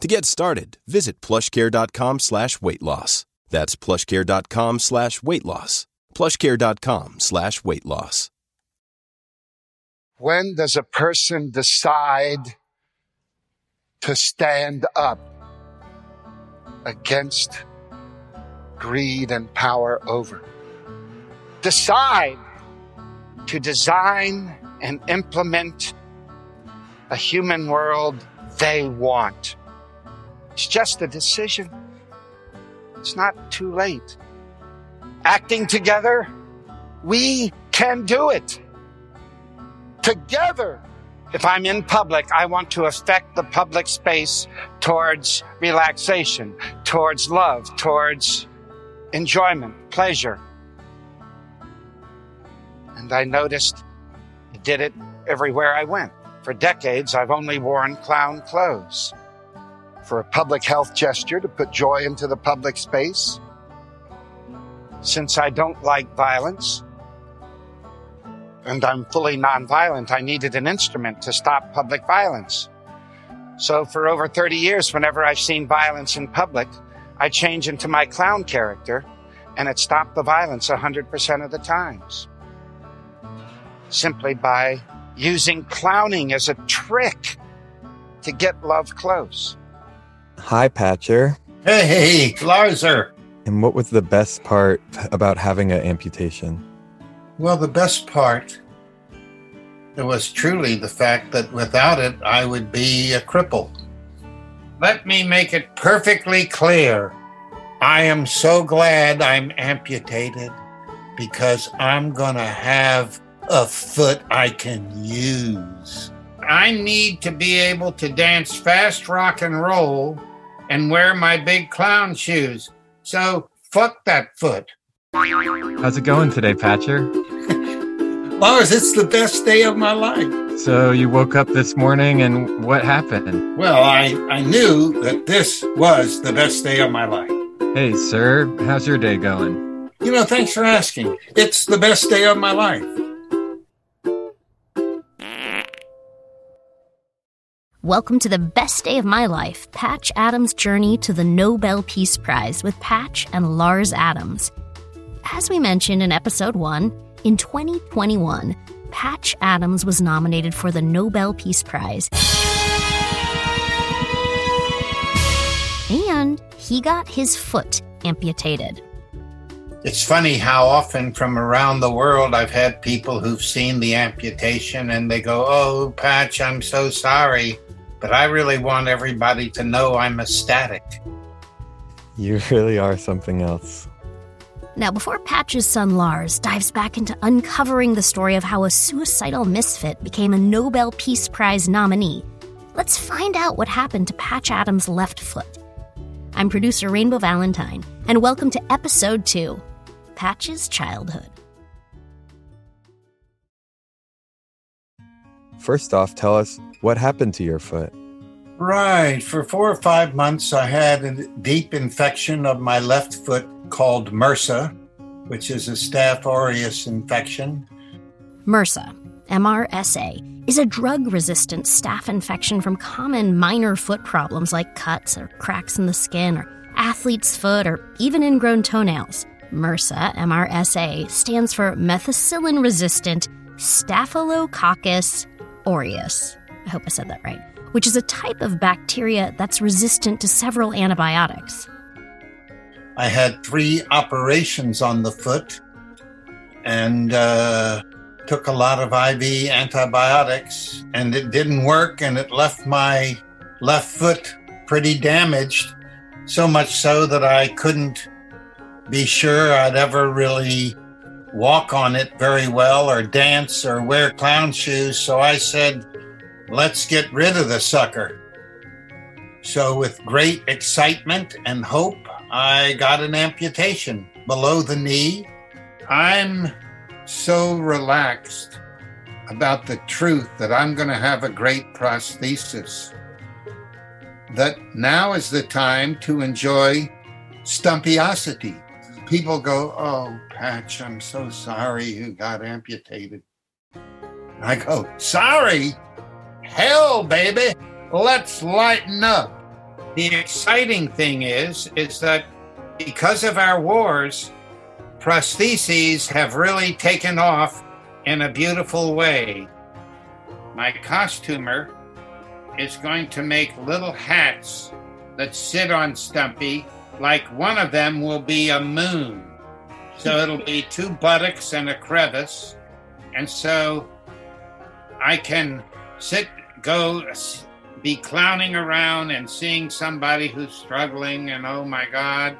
To get started, visit plushcare.com slash weight loss. That's plushcare.com slash weight loss. Plushcare.com slash weight loss. When does a person decide to stand up against greed and power over? Decide to design and implement a human world they want. It's just a decision. It's not too late. Acting together, we can do it. Together. If I'm in public, I want to affect the public space towards relaxation, towards love, towards enjoyment, pleasure. And I noticed I did it everywhere I went. For decades, I've only worn clown clothes for a public health gesture to put joy into the public space. Since I don't like violence and I'm fully nonviolent, I needed an instrument to stop public violence. So for over 30 years, whenever I've seen violence in public, I change into my clown character and it stopped the violence 100% of the times. Simply by using clowning as a trick to get love close. Hi, Patcher. Hey, Larzer. And what was the best part about having an amputation? Well, the best part it was truly the fact that without it, I would be a cripple. Let me make it perfectly clear. I am so glad I'm amputated because I'm going to have a foot I can use. I need to be able to dance fast rock and roll and wear my big clown shoes. So fuck that foot. How's it going today, Patcher? Oh, Lars, it's the best day of my life. So you woke up this morning and what happened? Well, I, I knew that this was the best day of my life. Hey, sir, how's your day going? You know, thanks for asking. It's the best day of my life. Welcome to the best day of my life, Patch Adams' journey to the Nobel Peace Prize with Patch and Lars Adams. As we mentioned in episode 1, in 2021, Patch Adams was nominated for the Nobel Peace Prize. And he got his foot amputated. It's funny how often from around the world I've had people who've seen the amputation and they go, Oh, Patch, I'm so sorry. But I really want everybody to know I'm ecstatic. You really are something else. Now, before Patch's son Lars dives back into uncovering the story of how a suicidal misfit became a Nobel Peace Prize nominee, let's find out what happened to Patch Adams' left foot. I'm producer Rainbow Valentine, and welcome to episode 2 Patch's Childhood. First off, tell us what happened to your foot. Right. For four or five months, I had a deep infection of my left foot called MRSA, which is a Staph aureus infection. MRSA, MRSA, is a drug resistant staph infection from common minor foot problems like cuts or cracks in the skin or athlete's foot or even ingrown toenails. MRSA, MRSA, stands for methicillin resistant Staphylococcus aureus. I hope I said that right, which is a type of bacteria that's resistant to several antibiotics. I had three operations on the foot, and uh, took a lot of IV antibiotics and it didn't work and it left my left foot pretty damaged, so much so that I couldn't be sure I'd ever really walk on it very well or dance or wear clown shoes. So I said, let's get rid of the sucker. So, with great excitement and hope, I got an amputation below the knee. I'm so relaxed about the truth that I'm going to have a great prosthesis that now is the time to enjoy stumpiosity. People go, Oh, Patch, I'm so sorry you got amputated. I go, Sorry? Hell, baby, let's lighten up. The exciting thing is, is that because of our wars, prostheses have really taken off in a beautiful way. My costumer is going to make little hats that sit on Stumpy, like one of them will be a moon. So it'll be two buttocks and a crevice. And so I can sit, go, be clowning around and seeing somebody who's struggling, and oh my God,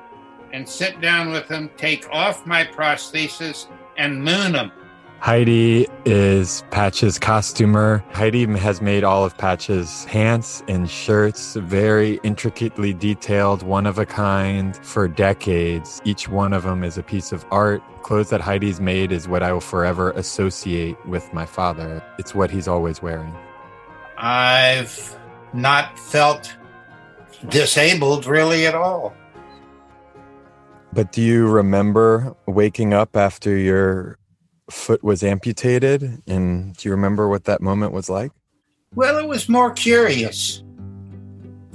and sit down with them, take off my prosthesis, and moon them. Heidi is Patch's costumer. Heidi has made all of Patch's pants and shirts very intricately detailed, one of a kind for decades. Each one of them is a piece of art. Clothes that Heidi's made is what I will forever associate with my father. It's what he's always wearing. I've not felt disabled really at all. But do you remember waking up after your foot was amputated? And do you remember what that moment was like? Well, it was more curious.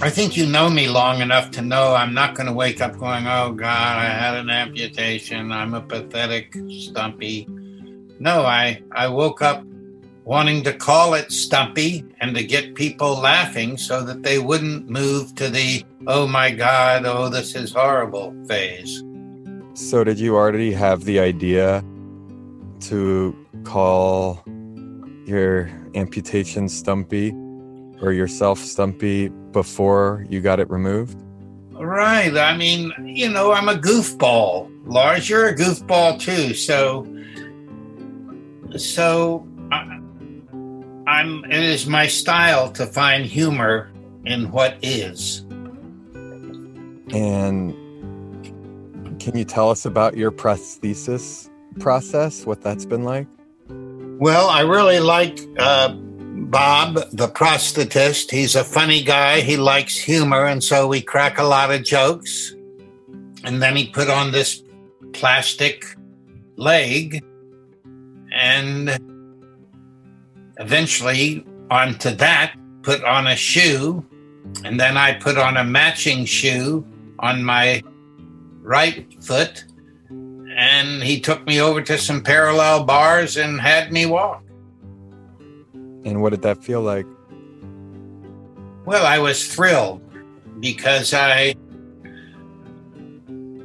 I think you know me long enough to know I'm not going to wake up going, oh God, I had an amputation. I'm a pathetic stumpy. No, I, I woke up wanting to call it stumpy and to get people laughing so that they wouldn't move to the, oh my God, oh, this is horrible phase. So, did you already have the idea to call your amputation stumpy or yourself stumpy before you got it removed? Right. I mean, you know, I'm a goofball. Lars, you're a goofball too. So, so I, I'm. It is my style to find humor in what is. And can you tell us about your prosthesis process? What that's been like? Well, I really like uh, Bob, the prosthetist. He's a funny guy. He likes humor, and so we crack a lot of jokes. And then he put on this plastic leg, and eventually onto that, put on a shoe, and then I put on a matching shoe on my right foot and he took me over to some parallel bars and had me walk. And what did that feel like? Well, I was thrilled because I,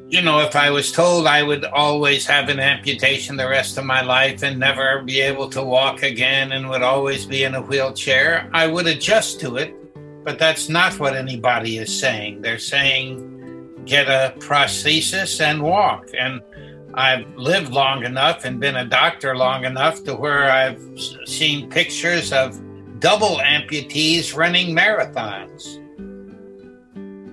you know, if I was told I would always have an amputation the rest of my life and never be able to walk again and would always be in a wheelchair, I would adjust to it. But that's not what anybody is saying. They're saying get a prosthesis and walk. And I've lived long enough and been a doctor long enough to where I've seen pictures of double amputees running marathons.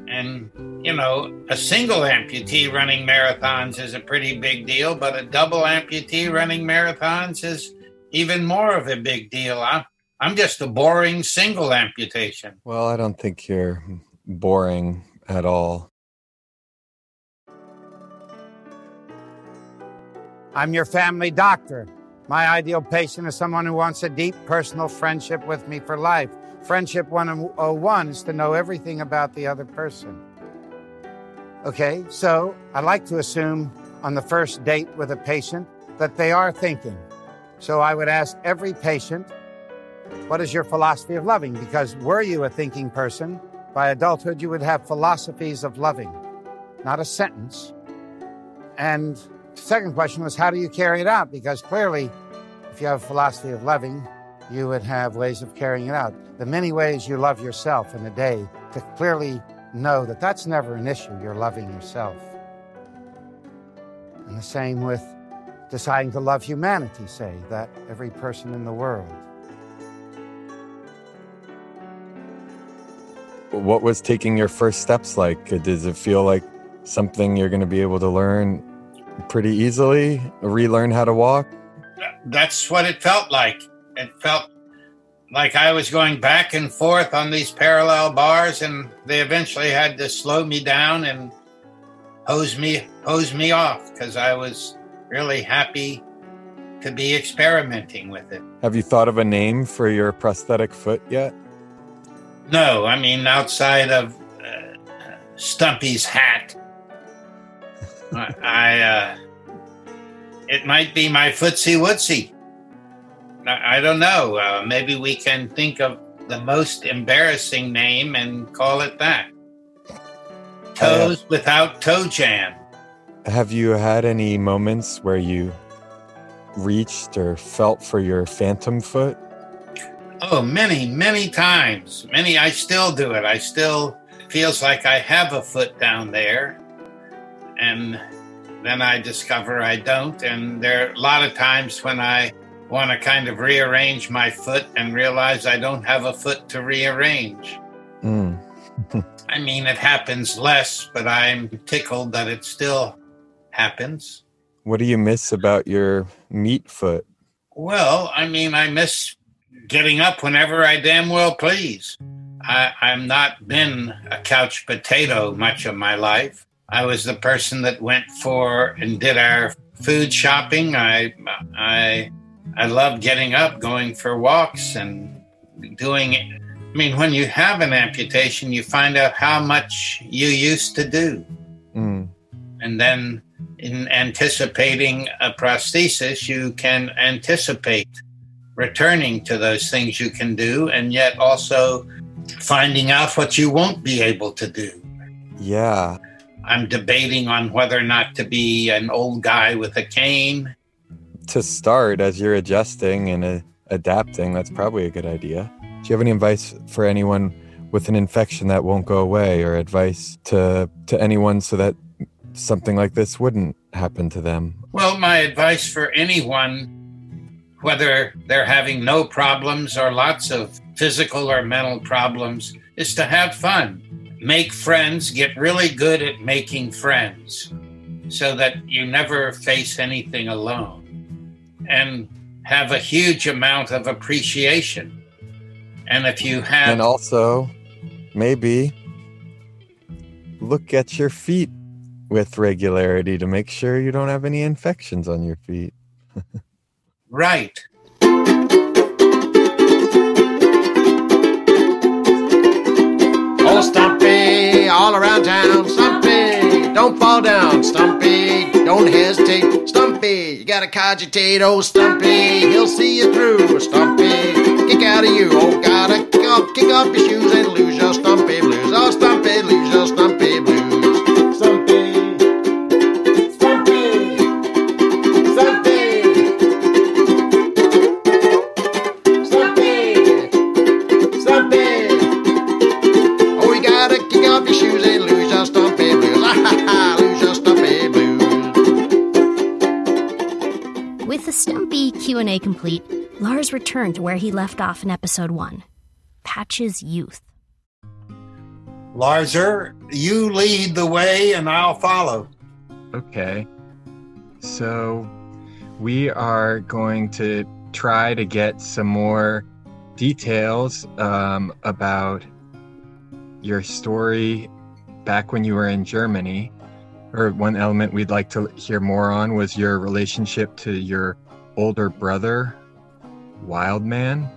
And, you know, a single amputee running marathons is a pretty big deal, but a double amputee running marathons is even more of a big deal. I'm, I'm just a boring single amputation. Well, I don't think you're boring at all. I'm your family doctor. My ideal patient is someone who wants a deep personal friendship with me for life. Friendship 101 is to know everything about the other person. Okay, so I like to assume on the first date with a patient that they are thinking. So I would ask every patient, What is your philosophy of loving? Because were you a thinking person, by adulthood you would have philosophies of loving, not a sentence. And second question was, how do you carry it out? Because clearly if you have a philosophy of loving, you would have ways of carrying it out. The many ways you love yourself in a day to clearly know that that's never an issue. You're loving yourself. And the same with deciding to love humanity, say, that every person in the world. What was taking your first steps like? Does it feel like something you're going to be able to learn pretty easily? Relearn how to walk? That's what it felt like. It felt like I was going back and forth on these parallel bars, and they eventually had to slow me down and hose me hose me off because I was really happy to be experimenting with it. Have you thought of a name for your prosthetic foot yet? No, I mean outside of uh, Stumpy's hat, I, I uh, it might be my footsie wootsie. I don't know. Uh, maybe we can think of the most embarrassing name and call it that. Toes uh, without toe jam. Have you had any moments where you reached or felt for your phantom foot? Oh, many, many times. Many. I still do it. I still feels like I have a foot down there, and then I discover I don't. And there are a lot of times when I want to kind of rearrange my foot and realize I don't have a foot to rearrange. Mm. I mean, it happens less, but I'm tickled that it still happens. What do you miss about your meat foot? Well, I mean, I miss getting up whenever I damn well please. I, I'm not been a couch potato much of my life. I was the person that went for and did our food shopping. I I I love getting up, going for walks, and doing it. I mean, when you have an amputation, you find out how much you used to do. Mm. And then, in anticipating a prosthesis, you can anticipate returning to those things you can do, and yet also finding out what you won't be able to do. Yeah. I'm debating on whether or not to be an old guy with a cane to start as you're adjusting and uh, adapting, that's probably a good idea. Do you have any advice for anyone with an infection that won't go away, or advice to to anyone so that something like this wouldn't happen to them? Well, my advice for anyone, whether they're having no problems or lots of physical or mental problems, is to have fun. Make friends, get really good at making friends so that you never face anything alone and have a huge amount of appreciation. And if you have. And also, maybe look at your feet with regularity to make sure you don't have any infections on your feet. right. Oh, Stumpy, all around town, Stumpy, don't fall down, Stumpy, don't hesitate, Stumpy, you gotta cogitate, oh, Stumpy, he'll see you through, Stumpy, kick out of you, oh, gotta kick off, kick off your shoes and lose your Stumpy blues, oh, Stumpy, lose your Stumpy Q&A complete, Lars returned to where he left off in episode 1. Patch's youth. Larser, you lead the way and I'll follow. Okay. So we are going to try to get some more details um, about your story back when you were in Germany. Or one element we'd like to hear more on was your relationship to your older brother, Wildman,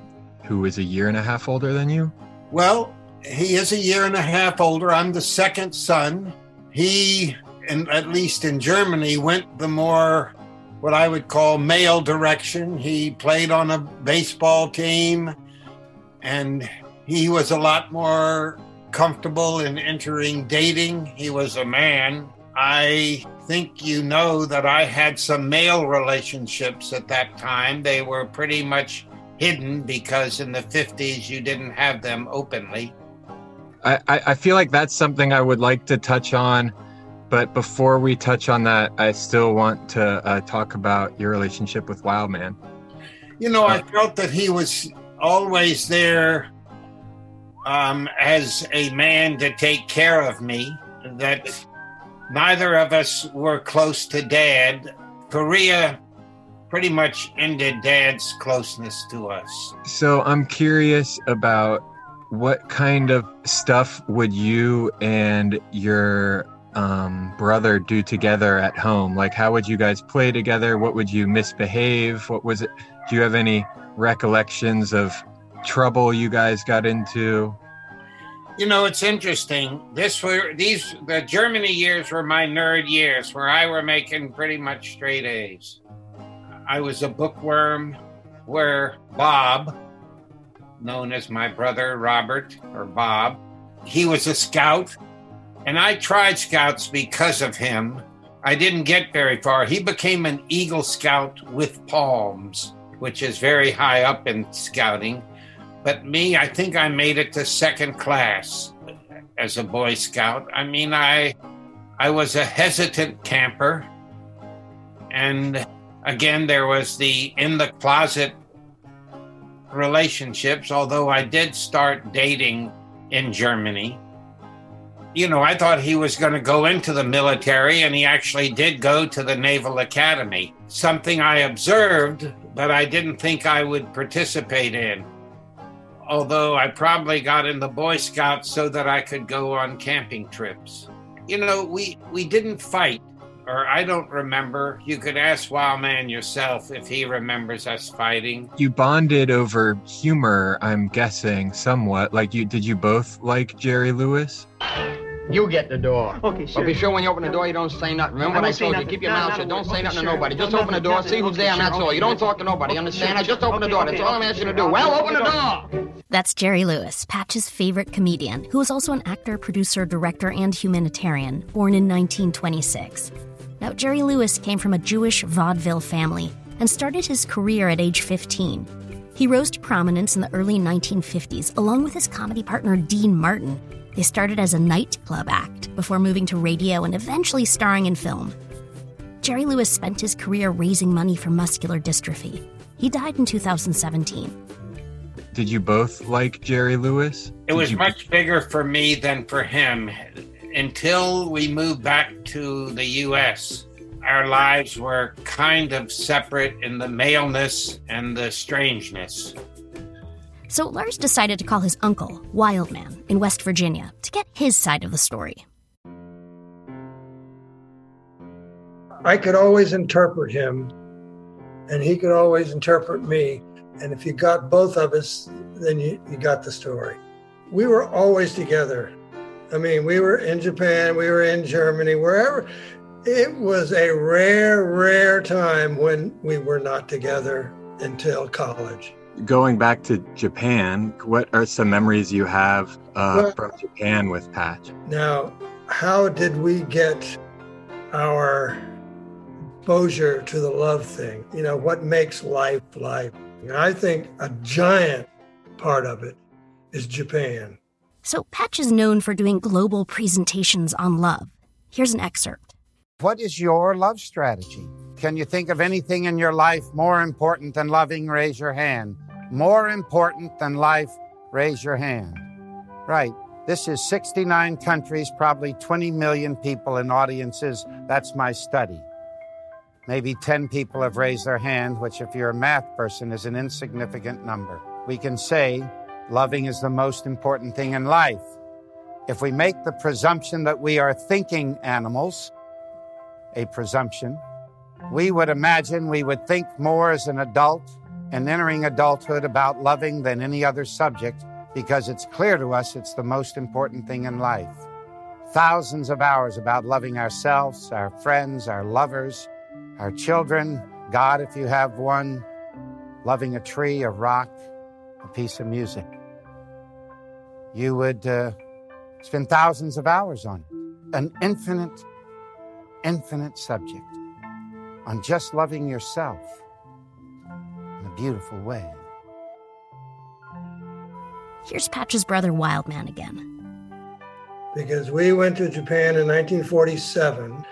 who is a year and a half older than you? Well, he is a year and a half older. I'm the second son. He, and at least in Germany, went the more what I would call male direction. He played on a baseball team and he was a lot more comfortable in entering dating. He was a man. I think you know that I had some male relationships at that time. They were pretty much hidden because in the 50s you didn't have them openly. I, I feel like that's something I would like to touch on. But before we touch on that, I still want to uh, talk about your relationship with Wildman. You know, I felt that he was always there um, as a man to take care of me, that neither of us were close to dad. Korea pretty much ended dad's closeness to us. So I'm curious about what kind of stuff would you and your um, brother do together at home? Like, how would you guys play together? What would you misbehave? What was it? Do you have any recollections of trouble you guys got into? You know, it's interesting. This were these the Germany years were my nerd years, where I were making pretty much straight A's. I was a bookworm, where Bob, known as my brother Robert or Bob. He was a scout, and I tried scouts because of him. I didn't get very far. He became an Eagle Scout with palms, which is very high up in scouting. But me, I think I made it to second class as a Boy Scout. I mean, I I was a hesitant camper. And again, there was the in the closet relationships, although I did start dating in Germany. You know, I thought he was going to go into the military, and he actually did go to the Naval Academy, something I observed, but I didn't think I would participate in. Although I probably got in the Boy Scouts so that I could go on camping trips. You know, we, we didn't fight or I don't remember. You could ask Wildman yourself if he remembers us fighting. You bonded over humor, I'm guessing, somewhat. Like you did you both like Jerry Lewis? You get the door. Okay, sure. But be sure when you open the door, you don't say nothing. Remember I what I told you? Keep your No, mouth no, shut. Don't okay, say nothing sure. to nobody. Just No, open the door, nothing. see who's there, and Okay, that's sure. all. You don't talk to nobody. Okay, Understand? sure. I just open the door. That's Okay, all I'm okay, asking you to do. Well, open the door. That's Jerry Lewis, Patch's favorite comedian, who was also an actor, producer, director, and humanitarian, born in 1926. Now, Jerry Lewis came from a Jewish vaudeville family and started his career at age 15. He rose to prominence in the early 1950s along with his comedy partner Dean Martin. They started as a nightclub act before moving to radio and eventually starring in film. Jerry Lewis spent his career raising money for muscular dystrophy. He died in 2017. Did you both like Jerry Lewis? It Did was you- much bigger for me than for him. Until we moved back to the US, our lives were kind of separate in the maleness and the strangeness. So Lars decided to call his uncle, Wildman, in West Virginia, to get his side of the story. I could always interpret him, and he could always interpret me. And if you got both of us, then you, you got the story. We were always together. I mean, we were in Japan, we were in Germany, wherever. It was a rare, rare time when we were not together until college. Going back to Japan, what are some memories you have uh, Well- from Japan with Patch? Now, how did we get our exposure to the love thing? You know, what makes life life? I think a giant part of it is Japan. So Patch is known for doing global presentations on love. Here's an excerpt. What is your love strategy? Can you think of anything in your life more important than loving? Raise your hand. More important than life? Raise your hand. Right. This is 69 countries, probably 20 million people in audiences. That's my study. Maybe 10 people have raised their hand, which, if you're a math person, is an insignificant number. We can say loving is the most important thing in life. If we make the presumption that we are thinking animals, a presumption, we would imagine we would think more as an adult and entering adulthood about loving than any other subject because it's clear to us it's the most important thing in life. Thousands of hours about loving ourselves, our friends, our lovers, our children, God, if you have one, loving a tree, a rock, a piece of music. You would uh, spend thousands of hours on it, an infinite infinite subject on just loving yourself in a beautiful way. Here's Patch's brother Wildman again. Because we went to Japan in 1947,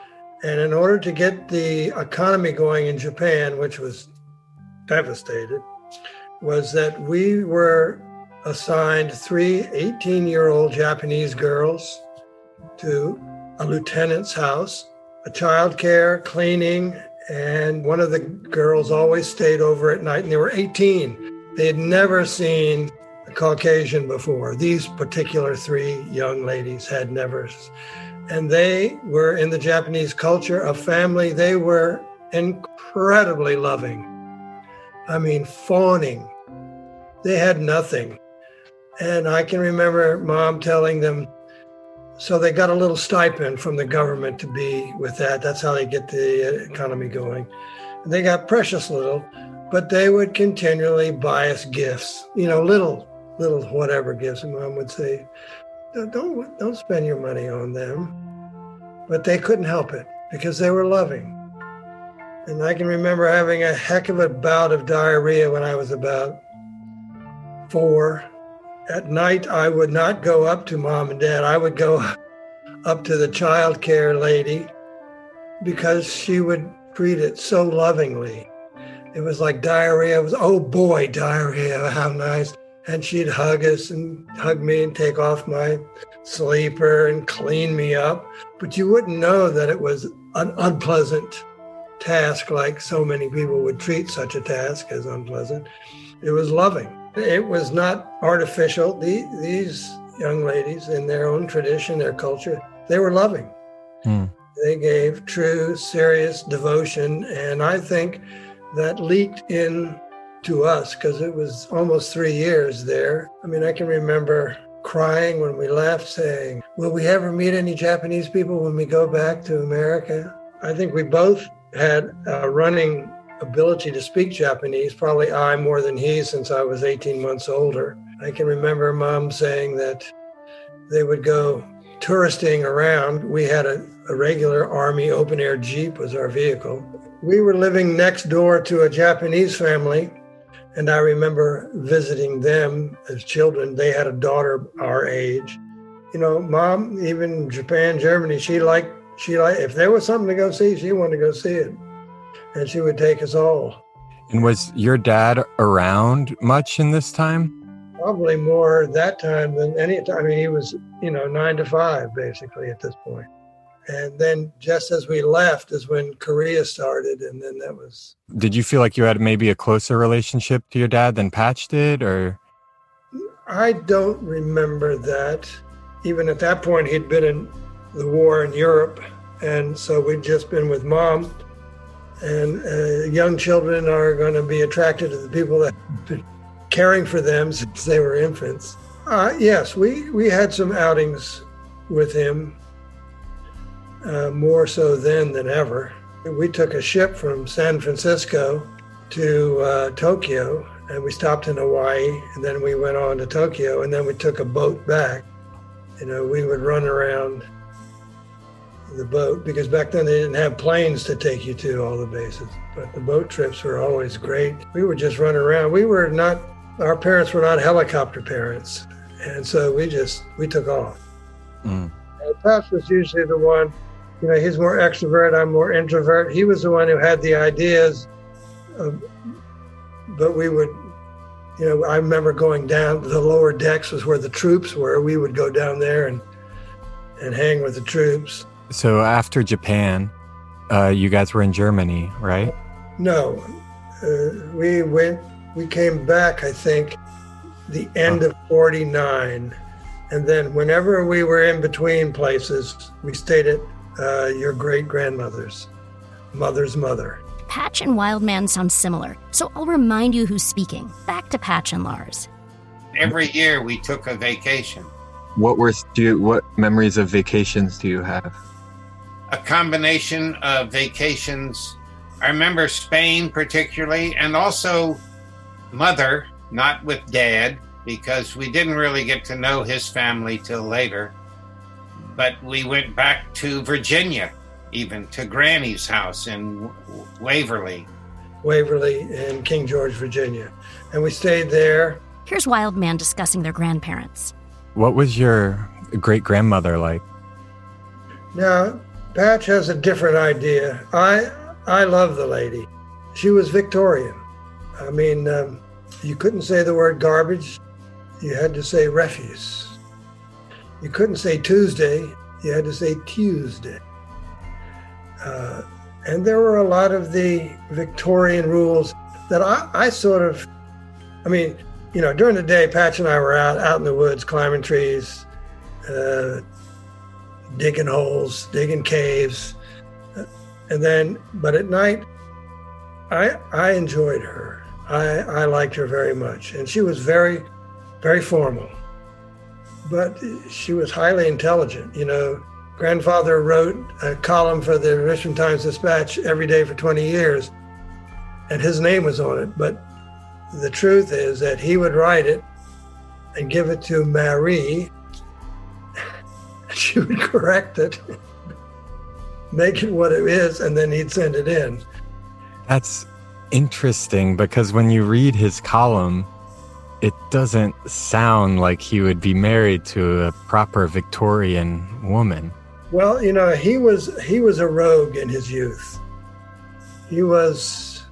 and in order to get the economy going in Japan, which was devastated, was that we were assigned three 18 year old Japanese girls to a lieutenant's house, a child care, cleaning, and one of the girls always stayed over at night, and they were 18. They had never seen a Caucasian before. These particular three young ladies had never. And they were in the Japanese culture, a family, they were incredibly loving. I mean, fawning. They had nothing. And I can remember mom telling them, so they got a little stipend from the government to be with that. That's how they get the uh, economy going. They got precious little, but they would continually buy us gifts, you know, little, little whatever gifts. And mom would say, don't, don't spend your money on them. But they couldn't help it because they were loving. And I can remember having a heck of a bout of diarrhea when I was about four at night, I would not go up to mom and dad. I would go up to the child care lady because she would treat it so lovingly. It was like diarrhea. It was, oh boy, diarrhea, how nice. And she'd hug us and hug me and take off my sleeper and clean me up. But you wouldn't know that it was an unpleasant task like so many people would treat such a task as unpleasant. It was loving. It was not artificial. The, these young ladies, in their own tradition, their culture, they were loving. Mm. They gave true, serious devotion. And I think that leaked in to us because it was almost three years there. I mean, I can remember crying when we left, saying, Will we ever meet any Japanese people when we go back to America? I think we both had a running ability to speak Japanese, probably I more than he since I was 18 months older. I can remember mom saying that they would go touristing around. We had a, a regular Army open air Jeep was our vehicle. We were living next door to a Japanese family, and I remember visiting them as children. They had a daughter our age. You know, mom, even Japan, Germany, she liked, she liked, if there was something to go see, she wanted to go see it and she would take us all. And was your dad around much in this time? Probably more that time than any time. I mean, he was, you know, nine to five basically at this point. And then just as we left is when Korea started, and then that was. Did you feel like you had maybe a closer relationship to your dad than Patch did, or? I don't remember that. Even at that point, he'd been in the war in Europe, and so we'd just been with mom and uh, young children are going to be attracted to the people that have been caring for them since they were infants. Uh, yes, we, we had some outings with him, uh, more so then than ever. We took a ship from San Francisco to uh, Tokyo, and we stopped in Hawaii, and then we went on to Tokyo, and then we took a boat back. You know, we would run around the boat because back then they didn't have planes to take you to all the bases. But the boat trips were always great. We would just run around. We were not, our parents were not helicopter parents. And so we just, we took off. Mm. And Pat was usually the one, you know, he's more extrovert, I'm more introvert. He was the one who had the ideas, of, but we would, you know, I remember going down, the lower decks was where the troops were. We would go down there and, and hang with the troops. So after Japan, uh, you guys were in Germany, right? No, uh, we went. We came back. I think the end oh. of '49, and then whenever we were in between places, we stayed at uh, your great grandmother's mother's mother. Patch and Wildman sound similar, so I'll remind you who's speaking. Back to Patch and Lars. Every year we took a vacation. What were do you, what memories of vacations do you have? A combination of vacations. I remember Spain particularly, and also mother, not with dad, because we didn't really get to know his family till later. But we went back to Virginia even to Granny's house in Waverly. Waverly in King George, Virginia. And we stayed there. Here's Wildman discussing their grandparents. What was your great grandmother like? Now, Patch has a different idea. I I love the lady. She was Victorian. I mean, um, you couldn't say the word garbage. You had to say refuse. You couldn't say Tuesday. You had to say Tuesday. Uh, and there were a lot of the Victorian rules that I, I sort of, I mean, you know, during the day, Patch and I were out out in the woods climbing trees, uh, digging holes, digging caves, and then, but at night, I I enjoyed her. I I liked her very much, and she was very, very formal, but she was highly intelligent. You know, grandfather wrote a column for the Richmond Times Dispatch every day for 20 years, and his name was on it. But the truth is that he would write it and give it to Marie. She would correct it, make it what it is, and then he'd send it in. That's interesting because when you read his column, it doesn't sound like he would be married to a proper Victorian woman. Well, you know, he was he was a rogue in his youth. He was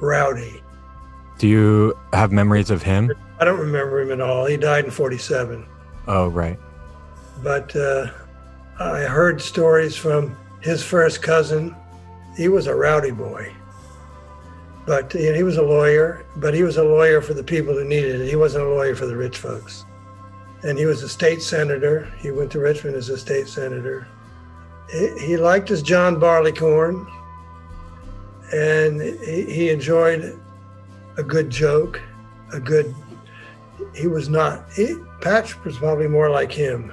rowdy. Do you have memories of him? I don't remember him at all. He died in 47. Oh, right. But uh, I heard stories from his first cousin. He was a rowdy boy. But he was a lawyer, but he was a lawyer for the people who needed it. He wasn't a lawyer for the rich folks. And he was a state senator. He went to Richmond as a state senator. He, he liked his John Barleycorn, and he, he enjoyed a good joke, a good. He was not. He, Patch was probably more like him.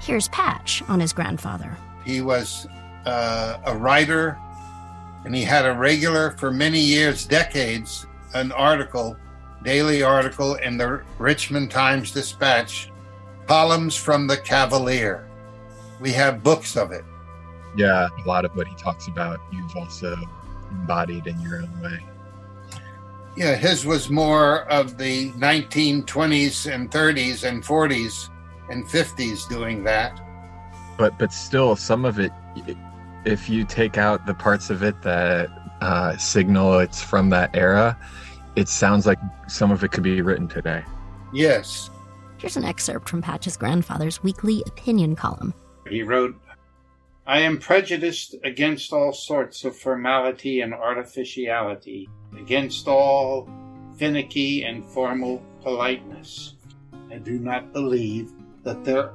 Here's Patch on his grandfather. He was uh, a writer, and he had a regular, for many years, decades, an article, daily article in the Richmond Times Dispatch, columns from the Cavalier. We have books of it. Yeah, a lot of what he talks about, you've also embodied in your own way. Yeah, his was more of the 1920s and 30s and 40s and 50s doing that. But but still, some of it, if you take out the parts of it that uh, signal it's from that era, it sounds like some of it could be written today. Yes. Here's an excerpt from Patch's grandfather's weekly opinion column. He wrote, I am prejudiced against all sorts of formality and artificiality, against all finicky and formal politeness. I do not believe that there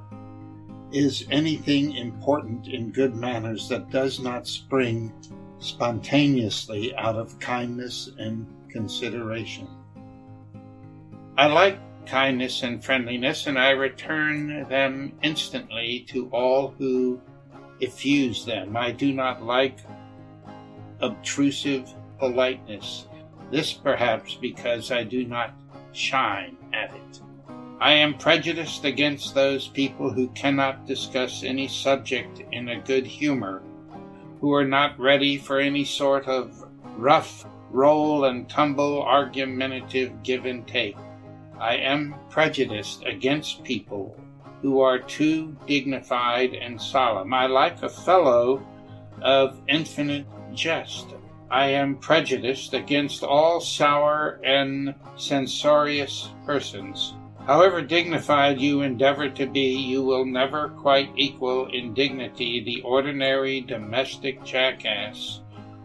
is anything important in good manners that does not spring spontaneously out of kindness and consideration. I like kindness and friendliness, and I return them instantly to all who effuse them. I do not like obtrusive politeness, this perhaps because I do not shine at it. I am prejudiced against those people who cannot discuss any subject in a good humor, who are not ready for any sort of rough roll and tumble argumentative give and take. I am prejudiced against people who are too dignified and solemn. I like a fellow of infinite jest. I am prejudiced against all sour and censorious persons. However dignified you endeavor to be, you will never quite equal in dignity the ordinary domestic jackass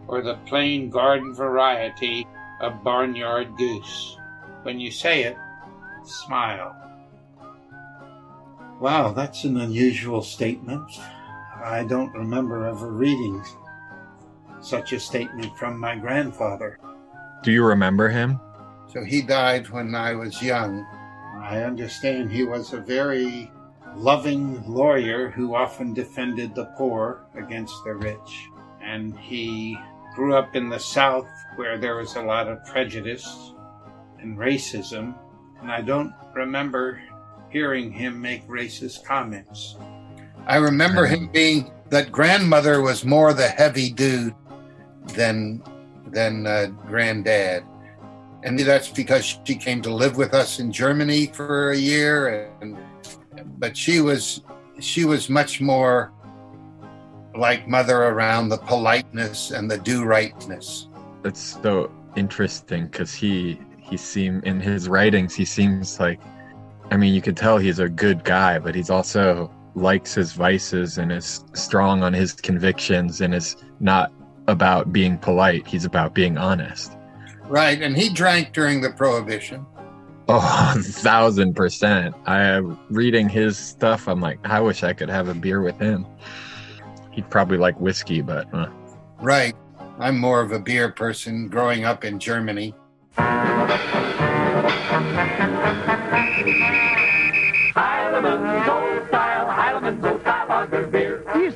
or the plain garden variety of barnyard goose. When you say it, smile. Wow, that's an unusual statement. I don't remember ever reading such a statement from my grandfather. Do you remember him? So he died when I was young. I understand he was a very loving lawyer who often defended the poor against the rich. And he grew up in the South where there was a lot of prejudice and racism. And I don't remember hearing him make racist comments. I remember him being that grandmother was more the heavy dude than than uh, granddad, and that's because she came to live with us in Germany for a year. And but she was she was much more like mother around the politeness and the do rightness. That's so interesting because he he seem in his writings he seems like I mean you could tell he's a good guy, but he's also likes his vices and is strong on his convictions and is not about being polite. He's about being honest. Right. And he drank during the prohibition. Oh, a thousand percent. I am reading his stuff. I'm like, I wish I could have a beer with him. He'd probably like whiskey, but. Uh. Right. I'm more of a beer person growing up in Germany.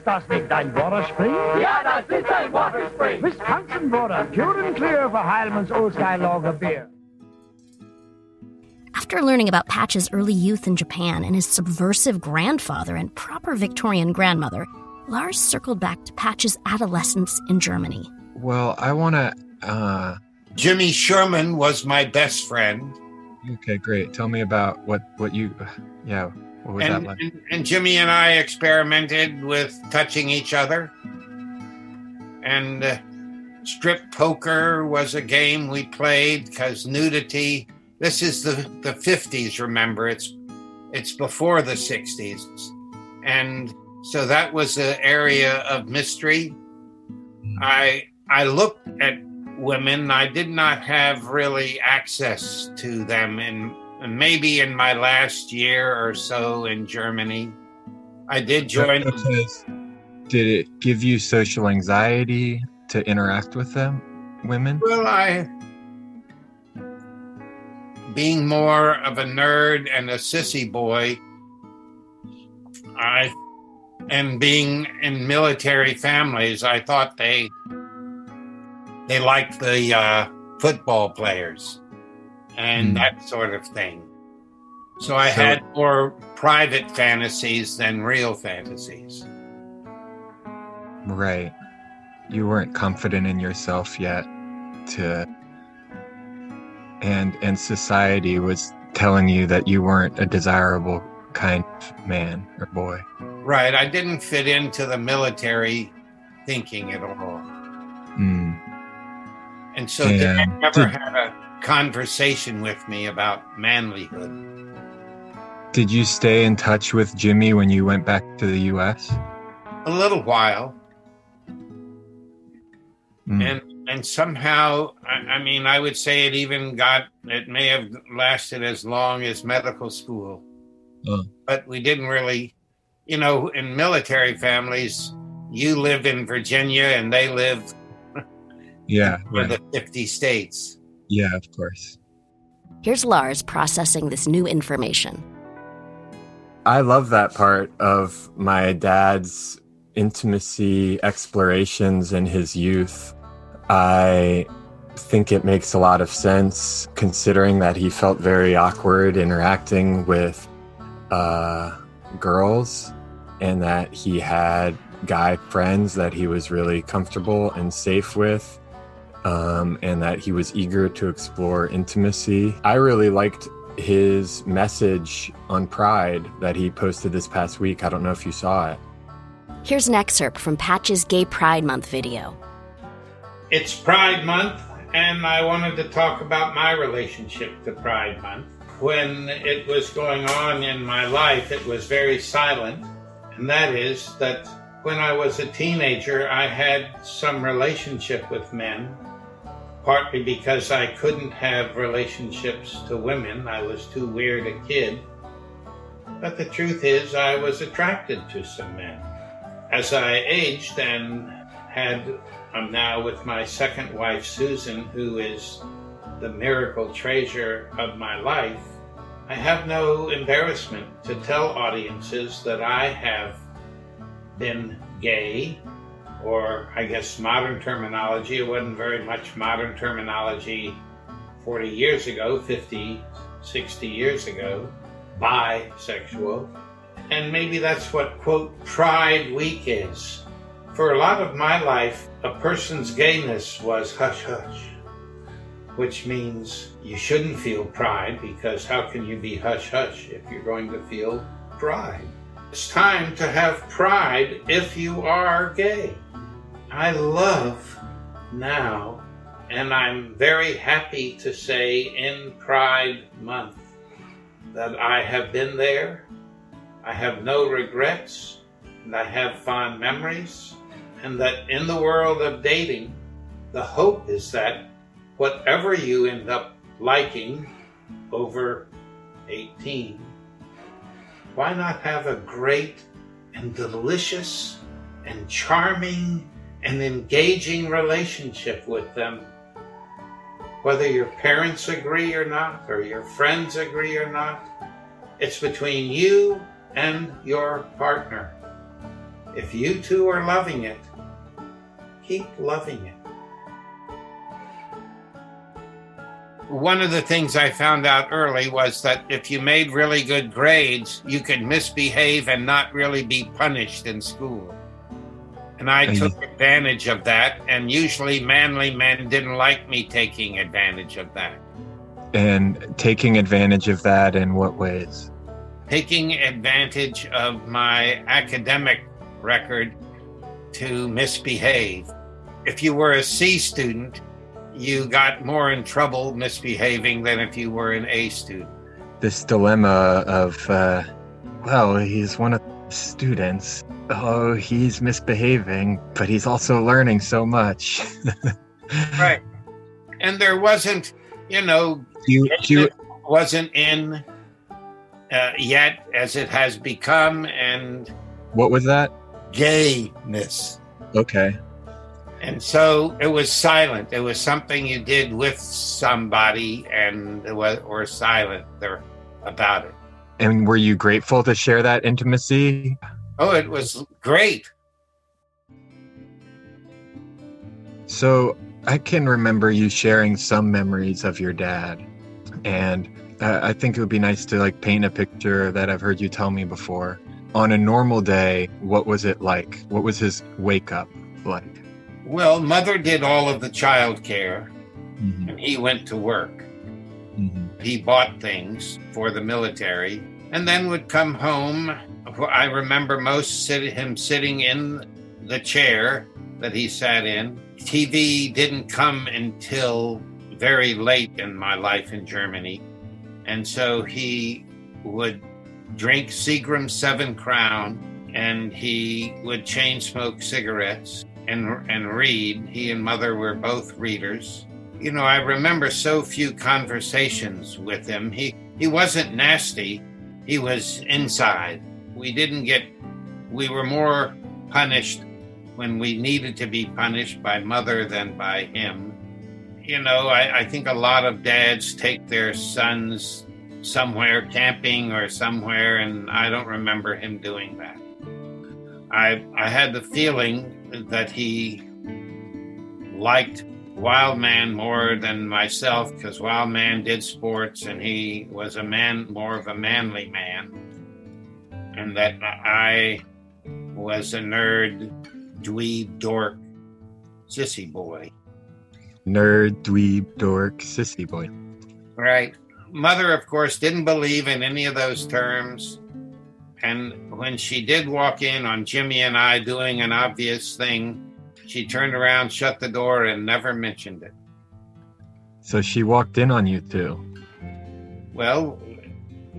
Ist das nicht ein Waterspring? Ja, das ist ein Waterspring. Wisconsin Water, pure and clear for Heileman's Old Style Lager Beer. After learning about Patch's early youth in Japan and his subversive grandfather and proper Victorian grandmother, Lars circled back to Patch's adolescence in Germany. Well, I want to. Uh... Jimmy Sherman was my best friend. Okay, great. Tell me about what what you. Yeah, what was and, like? And, and Jimmy and I experimented with touching each other, and uh, strip poker was a game we played because nudity. This is the the fifties. Remember, it's it's before the sixties, and so that was an area of mystery. I I looked at women. I did not have really access to them, and maybe in my last year or so in Germany, I did join. Did it give you social anxiety to interact with them, women? Well, I being more of a nerd and a sissy boy, I and being in military families, I thought they they liked the uh, football players and Mm. that sort of thing. So I So- had more private fantasies than real fantasies. Right. You weren't confident in yourself yet to and and society was telling you that you weren't a desirable kind of man or boy. Right. I didn't fit into the military thinking at all. Mm. And so And never had a conversation with me about manlyhood. Did you stay in touch with Jimmy when you went back to the US? A little while. Mm. and and somehow I, I mean i would say it even got it may have lasted as long as medical school Oh. but we didn't really you know in military families you live in virginia and they live yeah, in right. the 50 states Yeah, of course. Here's Lars processing this new information. I love that part of my dad's intimacy explorations in his youth. I think it makes a lot of sense considering that he felt very awkward interacting with uh, girls and that he had guy friends that he was really comfortable and safe with. Um, and that he was eager to explore intimacy. I really liked his message on Pride that he posted this past week. I don't know if you saw it. Here's an excerpt from Patch's Gay Pride Month video. it's pride month and i wanted to talk about my relationship to pride month when it was going on in my life it was very silent and that is that when i was a teenager i had some relationship with men partly because i couldn't have relationships to women i was too weird a kid but the truth is i was attracted to some men as I aged and had, I'm now with my second wife, Susan, who is the miracle treasure of my life. I have no embarrassment to tell audiences that I have been gay, or I guess modern terminology. It wasn't very much modern terminology 40 years ago, 50, 60 years ago, bisexual. And maybe that's what, quote, Pride Week is. For a lot of my life, a person's gayness was hush hush, which means you shouldn't feel pride because how can you be hush hush if you're going to feel pride? It's time to have pride if you are gay. I love now, and I'm very happy to say in Pride Month that I have been there. I have no regrets, and I have fond memories, and that in the world of dating, the hope is that whatever you end up liking over 18, why not have a great and delicious and charming and engaging relationship with them? Whether your parents agree or not, or your friends agree or not, it's between you and your partner. If you two are loving it, keep loving it. One of the things I found out early was that if you made really good grades, you could misbehave and not really be punished in school. And I took advantage of that, and usually manly men didn't like me taking advantage of that. And taking advantage of that in what ways? taking advantage of my academic record to misbehave. If you were a C student, you got more in trouble misbehaving than if you were an A student. This dilemma of, uh, well, he's one of students. Oh, he's misbehaving, but he's also learning so much. right. And there wasn't, you know, you, you, wasn't in uh, yet as it has become and what was that gayness okay and so it was silent it was something you did with somebody and it was or silent there about it and were you grateful to share that intimacy oh it was great so i can remember you sharing some memories of your dad and I think it would be nice to like paint a picture that I've heard you tell me before. On a normal day, what was it like? What was his wake up like? Well, mother did all of the child care, mm-hmm. and he went to work. Mm-hmm. He bought things for the military and then would come home. I remember most sit- him sitting in the chair that he sat in. TV didn't come until very late in my life in Germany. And so he would drink Seagram Seven Crown and he would chain smoke cigarettes and, and read. He and mother were both readers. You know, I remember so few conversations with him. He, he wasn't nasty, he was inside. We didn't get, we were more punished when we needed to be punished by mother than by him you know, I, I, think a lot of dads take their sons somewhere camping or somewhere, and I don't remember him doing that. I I had the feeling that he liked Wildman more than myself because Wild Man did sports and he was a man, more of a manly man, and that I was a nerd, dweeb, dork, sissy boy nerd, dweeb, dork, sissy boy. Right. Mother, of course, didn't believe in any of those terms. And when she did walk in on Jimmy and I doing an obvious thing, she turned around, shut the door, and never mentioned it. So she walked in on you too? Well,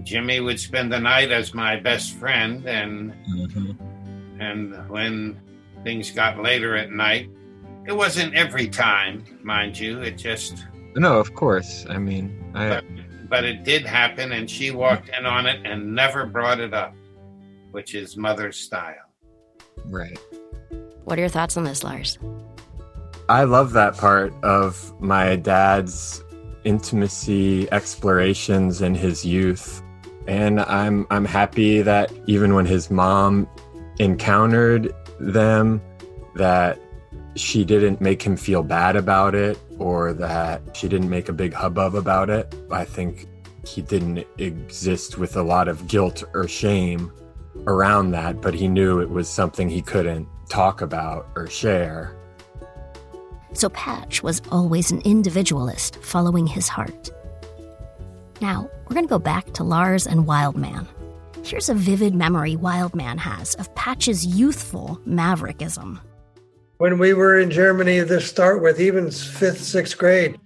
Jimmy would spend the night as my best friend, and mm-hmm. and when things got later at night, it wasn't every time, mind you. It just no, of course. I mean, I. But, but it did happen, and she walked in on it and never brought it up, which is mother's style. Right. What are your thoughts on this, Lars? I love that part of my dad's intimacy explorations in his youth. And I'm I'm happy that even when his mom encountered them that she didn't make him feel bad about it or that she didn't make a big hubbub about it. I think he didn't exist with a lot of guilt or shame around that, but he knew it was something he couldn't talk about or share. So Patch was always an individualist following his heart. Now, we're going to go back to Lars and Wildman. Here's a vivid memory Wildman has of Patch's youthful maverickism. When we were in Germany to start with, even fifth, sixth grade,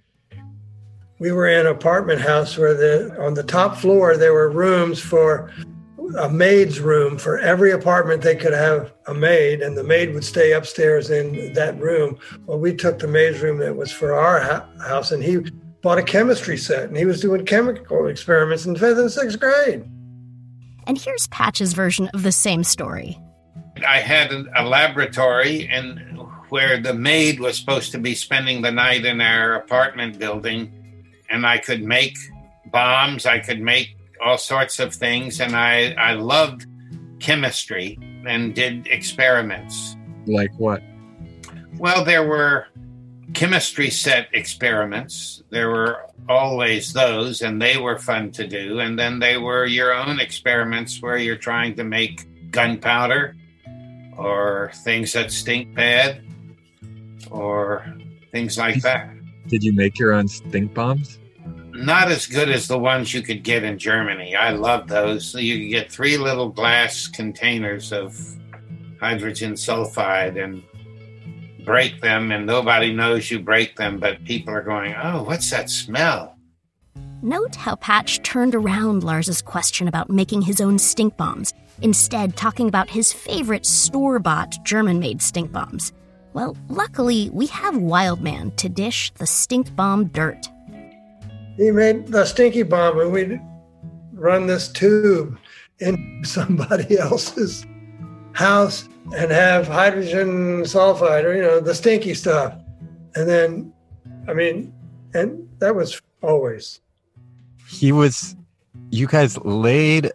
we were in an apartment house where the on the top floor there were rooms for a maid's room for every apartment they could have a maid and the maid would stay upstairs in that room well we took the maid's room that was for our ha- house and he bought a chemistry set and he was doing chemical experiments in fifth and sixth grade And here's Patch's version of the same story. I had a laboratory and where the maid was supposed to be spending the night in our apartment building and I could make bombs, I could make all sorts of things and I I loved chemistry and did experiments. Like what? Well, there were chemistry set experiments. There were always those, and they were fun to do. And then they were your own experiments where you're trying to make gunpowder or things that stink bad or things like that. Did you make your own stink bombs? Not as good as the ones you could get in Germany. I love those. So you could get three little glass containers of hydrogen sulfide and break them, and nobody knows you break them, but people are going, Oh, what's that smell? Note how Patch turned around Lars's question about making his own stink bombs, instead talking about his favorite store-bought German-made stink bombs. Well, luckily, we have Wildman to dish the stink bomb dirt. He made the stinky bomb and we'd run this tube in somebody else's house and have hydrogen sulfide or you know the stinky stuff. And then i mean and that was always. He was. You guys laid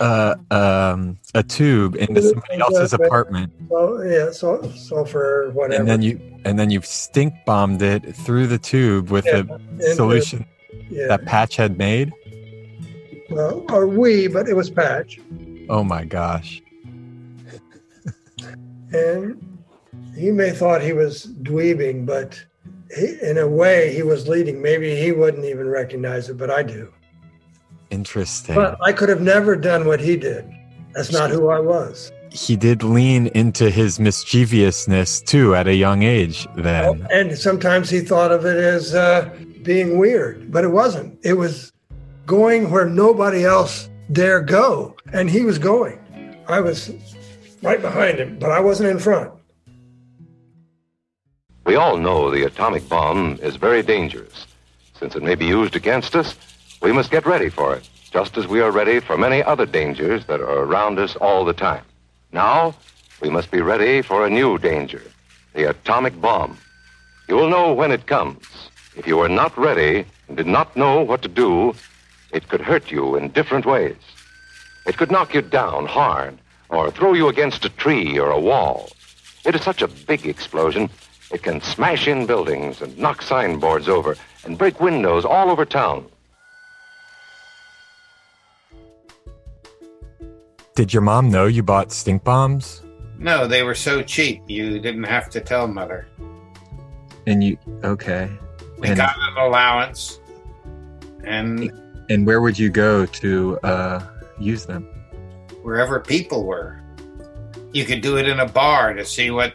uh, um, a tube into somebody else's apartment, so yeah so sulfur whatever and then you and then you stink bombed it through the tube with Yeah, a solution yeah that Patch had made. well or we but it was patch Oh my gosh! and he may thought he was dweebing but he, in a way he was leading maybe he wouldn't even recognize it but i do Interesting. But I could have never done what he did. That's not who I was. he did lean into his mischievousness too at a young age. Then And sometimes he thought of it as uh, being weird, but it wasn't. It was going where nobody else dare go. And he was going. I was right behind him, but I wasn't in front. We all know the atomic bomb is very dangerous. Since it may be used against us, we must get ready for it, just as we are ready for many other dangers that are around us all the time. Now, we must be ready for a new danger the atomic bomb. You will know when it comes. If you were not ready and did not know what to do, it could hurt you in different ways. It could knock you down hard or throw you against a tree or a wall. It is such a big explosion, it can smash in buildings and knock signboards over and break windows all over town. did your mom know you bought stink bombs? No, they were so cheap, you didn't have to tell mother. And you okay? We And- got an allowance, and And where would you go to uh, use them? wherever people were. You could do it in a bar to see what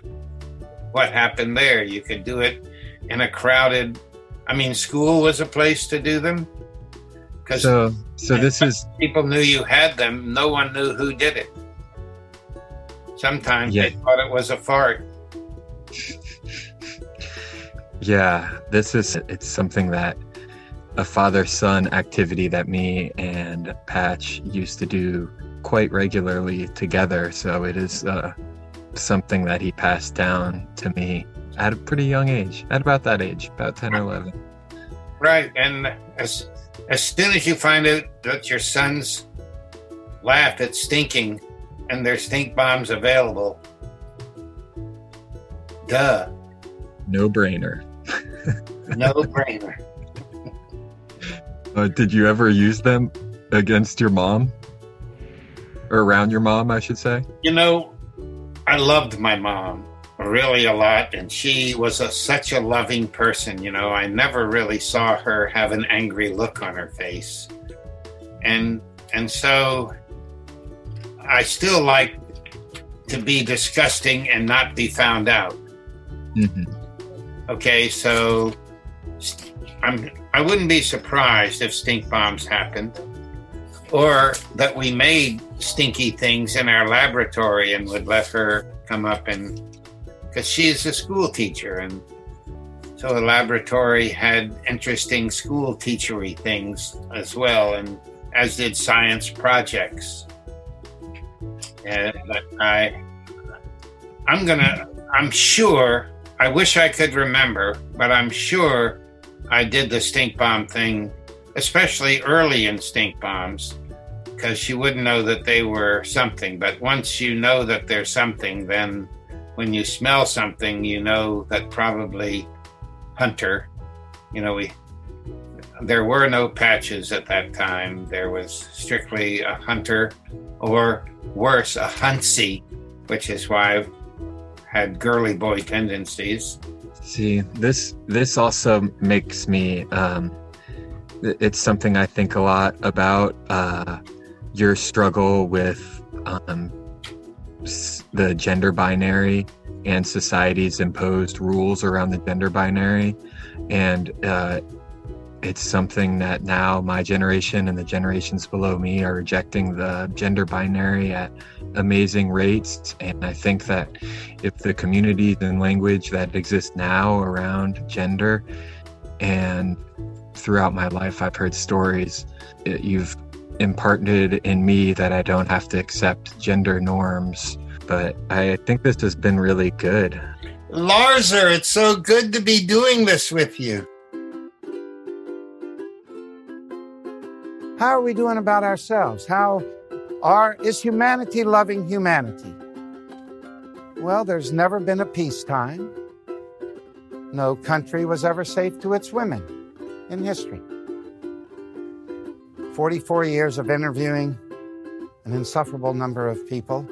what happened there. You could do it in a crowded. I mean, school was a place to do them because So, so this is people knew you had them. No one knew who did it. Sometimes Yeah. they thought it was a fart. Yeah, this is it's something that a father-son activity that me and Patch used to do quite regularly together. So it is uh, something that he passed down to me at a pretty young age, at about that age, about 10 or 11. Right. And as, as soon as you find out that your sons laughed at stinking and there's stink bombs available, duh. No brainer. No brainer. Uh, did you ever use them against your mom? Or around your mom, I should say? You know, I loved my mom really a lot, and she was a, such a loving person. You know, I never really saw her have an angry look on her face, and and so I still like to be disgusting and not be found out. Mm-hmm. Okay, so I'm I wouldn't be surprised if stink bombs happened, or that we made stinky things in our laboratory and would let her come up and because she's a school teacher and so the laboratory had interesting school teachery things as well and as did science projects. And but i i'm gonna i'm sure i wish i could remember but i'm sure i did the stink bomb thing especially early in stink bombs because you wouldn't know that they were something. But once you know that they're something, then when you smell something, you know that probably hunter. You know, we there were no patches at that time. There was strictly a hunter, or worse, a huntsy, which is why had girly boy tendencies. See, this this also makes me. Um, it's something I think a lot about. Uh, your struggle with um, the gender binary and society's imposed rules around the gender binary. And uh, it's something that now my generation and the generations below me are rejecting the gender binary at amazing rates. And I think that if the communities and language that exist now around gender and throughout my life, I've heard stories. It, you've imparted in me that I don't have to accept gender norms. But I think this has been really good. Larzer, it's so good to be doing this with you. How are we doing about ourselves? How are is humanity loving humanity? Well, there's never been a peacetime. No country was ever safe to its women in history. 44 years of interviewing an insufferable number of people,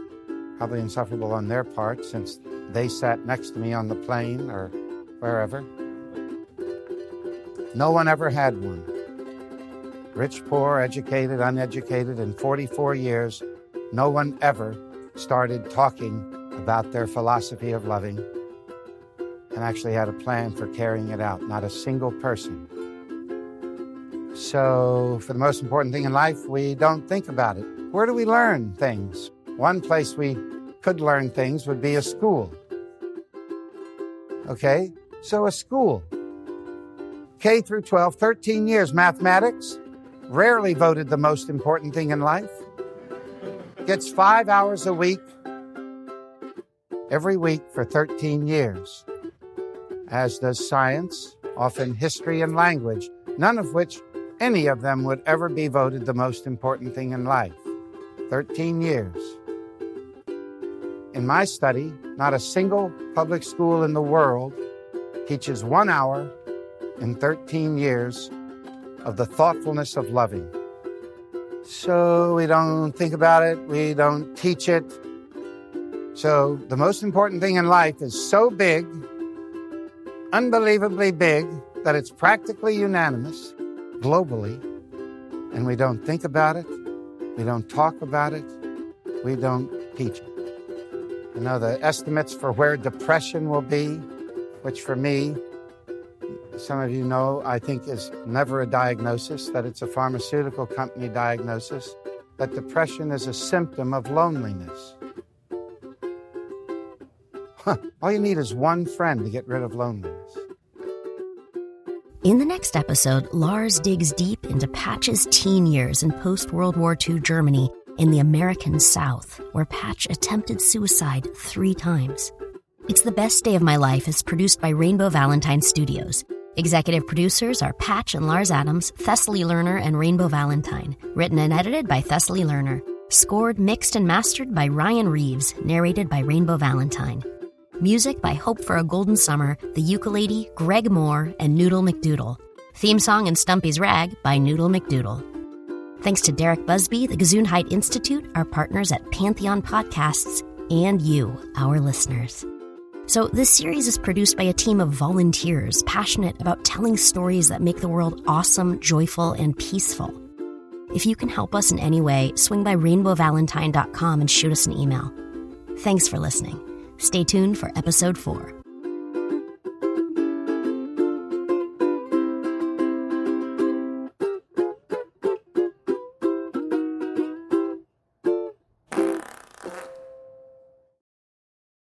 probably insufferable on their part since they sat next to me on the plane or wherever. No one ever had one. Rich, poor, educated, uneducated, in 44 years, no one ever started talking about their philosophy of loving and actually had a plan for carrying it out. Not a single person. So, for the most important thing in life, we don't think about it. Where do we learn things? One place we could learn things would be a school. Okay? So, a school. K through 12, 13 years. Mathematics, rarely voted the most important thing in life. Gets five hours a week, every week for 13 years. As does science, often history and language, none of which any of them would ever be voted the most important thing in life. 13 years. In my study, not a single public school in the world teaches one hour in 13 years of the thoughtfulness of loving. So we don't think about it, we don't teach it. So the most important thing in life is so big, unbelievably big, that it's practically unanimous globally, and we don't think about it, we don't talk about it, we don't teach it. You know, the estimates for where depression will be, which for me, some of you know, I think is never a diagnosis, that it's a pharmaceutical company diagnosis, that depression is a symptom of loneliness. Huh. All you need is one friend to get rid of loneliness. In the next episode, Lars digs deep into Patch's teen years in post World War II Germany in the American South, where Patch attempted suicide three times. It's the Best Day of My Life is produced by Rainbow Valentine Studios. Executive producers are Patch and Lars Adams, Thessaly Lerner, and Rainbow Valentine. Written and edited by Thessaly Lerner. Scored, mixed, and mastered by Ryan Reeves. Narrated by Rainbow Valentine. Music by Hope for a Golden Summer, The Ukulele, Greg Moore, and Noodle McDoodle. Theme song and Stumpy's Rag by Noodle McDoodle. Thanks to Derek Busby, the Gesundheit Institute, our partners at Pantheon Podcasts, and you, our listeners. So, this series is produced by a team of volunteers passionate about telling stories that make the world awesome, joyful, and peaceful. If you can help us in any way, swing by rainbowvalentine.com and shoot us an email. Thanks for listening. Stay tuned for episode four.